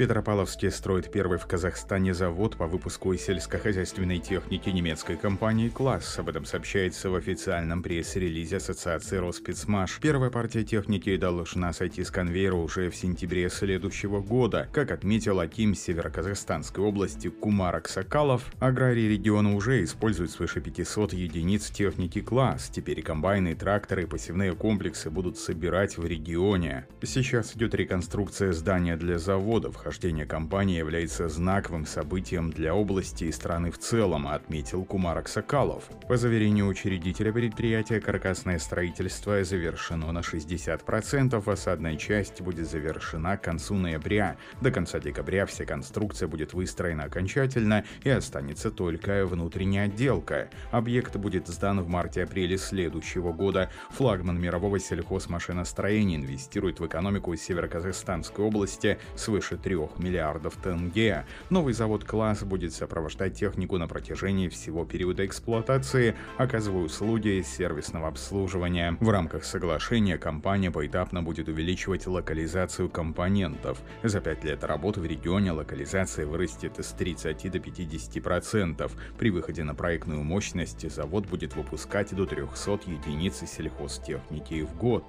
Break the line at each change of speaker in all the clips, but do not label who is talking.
Петропавловске строит первый в Казахстане завод по выпуску сельскохозяйственной техники немецкой компании «Класс». Об этом сообщается в официальном пресс-релизе Ассоциации «Роспецмаш». Первая партия техники должна сойти с конвейера уже в сентябре следующего года. Как отметил Аким Североказахстанской области Кумар Аксакалов, аграрии региона уже используют свыше 500 единиц техники «Класс». Теперь комбайны, тракторы и посевные комплексы будут собирать в регионе. Сейчас идет реконструкция здания для заводов, Вхождение компании является знаковым событием для области и страны в целом, отметил Кумар Аксакалов. По заверению учредителя предприятия, каркасное строительство завершено на 60%, осадная часть будет завершена к концу ноября. До конца декабря вся конструкция будет выстроена окончательно и останется только внутренняя отделка. Объект будет сдан в марте-апреле следующего года. Флагман мирового сельхозмашиностроения инвестирует в экономику Североказахстанской области свыше 3 миллиардов тенге. Новый завод «Класс» будет сопровождать технику на протяжении всего периода эксплуатации, оказывая услуги сервисного обслуживания. В рамках соглашения компания поэтапно будет увеличивать локализацию компонентов. За пять лет работы в регионе локализация вырастет с 30 до 50%. При выходе на проектную мощность завод будет выпускать до 300 единиц сельхозтехники в год.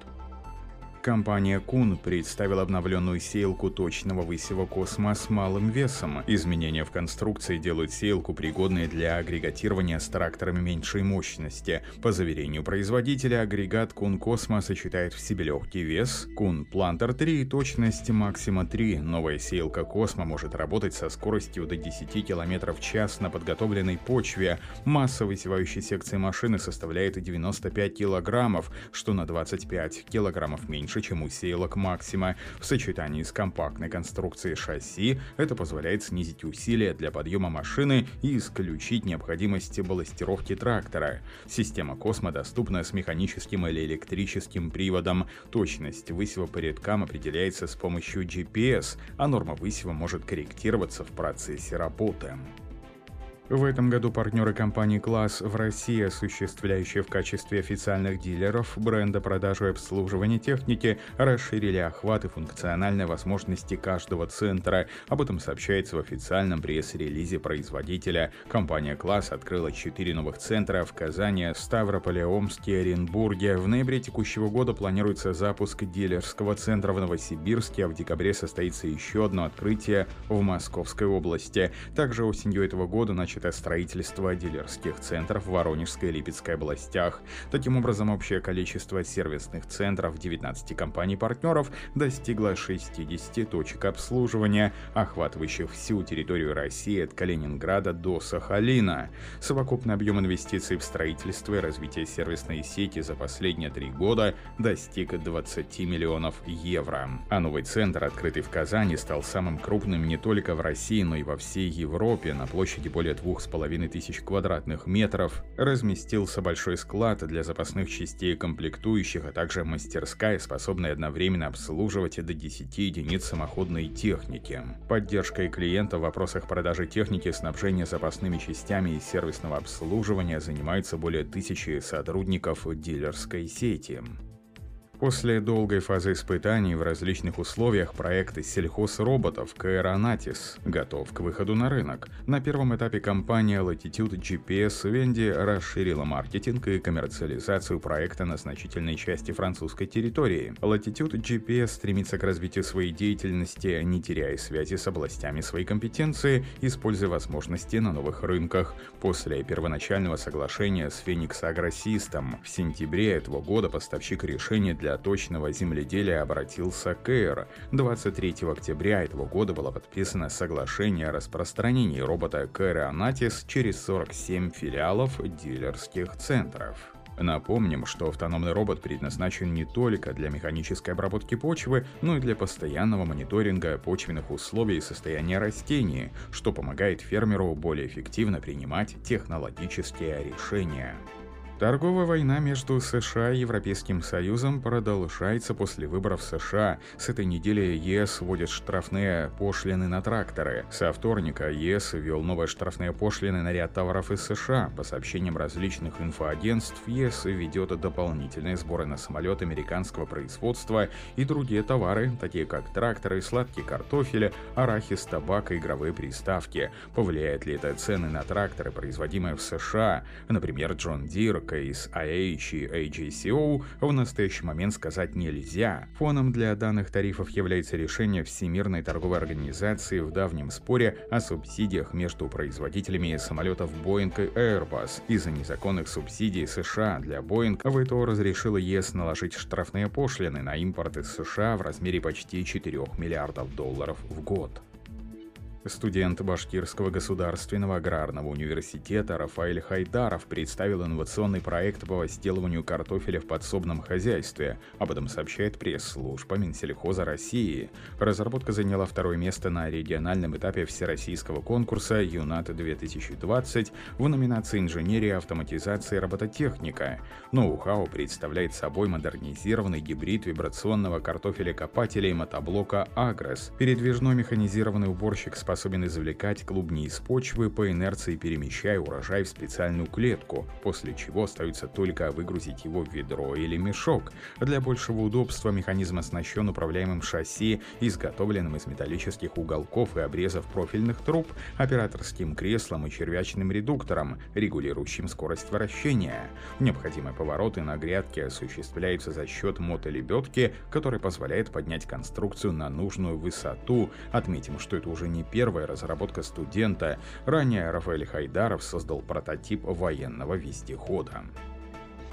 Компания Kuhn представила обновленную сеялку точного высева Kosma с малым весом. Изменения в конструкции делают сеялку пригодной для агрегатирования с тракторами меньшей мощности. По заверению производителя, агрегат Kuhn Kosma сочетает в себе легкий вес, Kuhn Planter 3 и точность Maxima 3. Новая сеялка Kosma может работать со скоростью до 10 км в час на подготовленной почве. Масса высевающей секции машины составляет 95 кг, что на 25 кг меньше меньше, чем у сеялок Максима. В сочетании с компактной конструкцией шасси это позволяет снизить усилия для подъема машины и исключить необходимость балластировки трактора. Система Космо доступна с механическим или электрическим приводом. Точность высева по рядкам определяется с помощью GPS, а норма высева может корректироваться в процессе работы. В этом году партнеры компании «Класс» в России, осуществляющие в качестве официальных дилеров бренда продажи и обслуживания техники, расширили охват и функциональные возможности каждого центра. Об этом сообщается в официальном пресс-релизе производителя. Компания «Класс» открыла четыре новых центра в Казани, Ставрополе, Омске и Оренбурге. В ноябре текущего года планируется запуск дилерского центра в Новосибирске, а в декабре состоится еще одно открытие в Московской области. Также осенью этого года начат это строительство дилерских центров в Воронежской и Липецкой областях. Таким образом, общее количество сервисных центров 19 компаний-партнеров достигло 60 точек обслуживания, охватывающих всю территорию России от Калининграда до Сахалина. Совокупный объем инвестиций в строительство и развитие сервисной сети за последние три года достиг 20 миллионов евро. А новый центр, открытый в Казани, стал самым крупным не только в России, но и во всей Европе на площади более двух с половиной тысяч квадратных метров разместился большой склад для запасных частей комплектующих, а также мастерская, способная одновременно обслуживать до 10 единиц самоходной техники. Поддержкой клиента в вопросах продажи техники, снабжения запасными частями и сервисного обслуживания занимаются более тысячи сотрудников дилерской сети. После долгой фазы испытаний в различных условиях проект сельхозроботов Каэронатис готов к выходу на рынок. На первом этапе компания Latitude GPS Венди расширила маркетинг и коммерциализацию проекта на значительной части французской территории. Latitude GPS стремится к развитию своей деятельности, не теряя связи с областями своей компетенции, используя возможности на новых рынках. После первоначального соглашения с Phoenix AgroSystem в сентябре этого года поставщик решения для точного земледелия обратился к Эйр. 23 октября этого года было подписано соглашение о распространении робота Кэра Анатис через 47 филиалов дилерских центров. Напомним, что автономный робот предназначен не только для механической обработки почвы, но и для постоянного мониторинга почвенных условий и состояния растений, что помогает фермеру более эффективно принимать технологические решения. Торговая война между США и Европейским Союзом продолжается после выборов США. С этой недели ЕС вводит штрафные пошлины на тракторы. Со вторника ЕС ввел новые штрафные пошлины на ряд товаров из США. По сообщениям различных инфоагентств, ЕС ведет дополнительные сборы на самолеты американского производства и другие товары, такие как тракторы, сладкий картофель, арахис, табак и игровые приставки. Повлияет ли это цены на тракторы, производимые в США? Например, John Deere, Case IH и AGCO в настоящий момент сказать нельзя. Фоном для данных тарифов является решение Всемирной торговой организации в давнем споре о субсидиях между производителями самолетов Boeing и Airbus. Из-за незаконных субсидий США для Boeing ВТО разрешила ЕС наложить штрафные пошлины на импорт из США в размере почти 4 миллиардов долларов в год. Студент Башкирского государственного аграрного университета Рафаэль Хайдаров представил инновационный проект по возделыванию картофеля в подсобном хозяйстве. Об этом сообщает пресс-служба Минсельхоза России. Разработка заняла второе место на региональном этапе всероссийского конкурса «ЮНАТ-2020» в номинации «Инженерия, автоматизация и робототехника». Ноу-хау представляет собой модернизированный гибрид вибрационного картофеля-копателя и мотоблока «Агрес», передвижной механизированный уборщик с способен извлекать клубни из почвы по инерции, перемещая урожай в специальную клетку, после чего остается только выгрузить его в ведро или мешок. Для большего удобства механизм оснащен управляемым шасси, изготовленным из металлических уголков и обрезов профильных труб, операторским креслом и червячным редуктором, регулирующим скорость вращения. Необходимые повороты на грядке осуществляются за счет мотолебедки, которая позволяет поднять конструкцию на нужную высоту. Отметим, что это уже не первый первая разработка студента. Ранее Рафаэль Хайдаров создал прототип военного вездехода.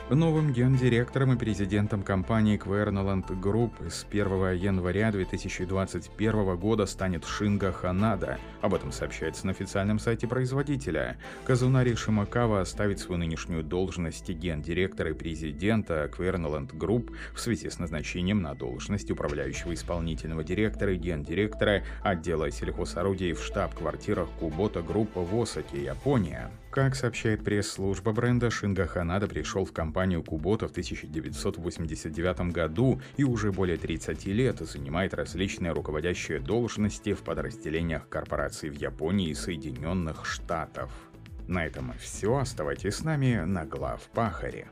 Новым гендиректором и президентом компании Kverneland Group с 1 января 2021 года станет Шинга Ханада. Об этом сообщается на официальном сайте производителя. Казунари Шимакава оставит свою нынешнюю должность гендиректора и президента Kverneland Group в связи с назначением на должность управляющего исполнительного директора и гендиректора отдела сельхозорудий в штаб-квартирах Kubota Group в Осаке, Япония. Как сообщает пресс-служба бренда, Шинга Ханада пришел в компанию Kubota в 1989 году и уже более 30 лет занимает различные руководящие должности в подразделениях корпораций в Японии и Соединенных Штатов. На этом все. Оставайтесь с нами на глав Пахаре.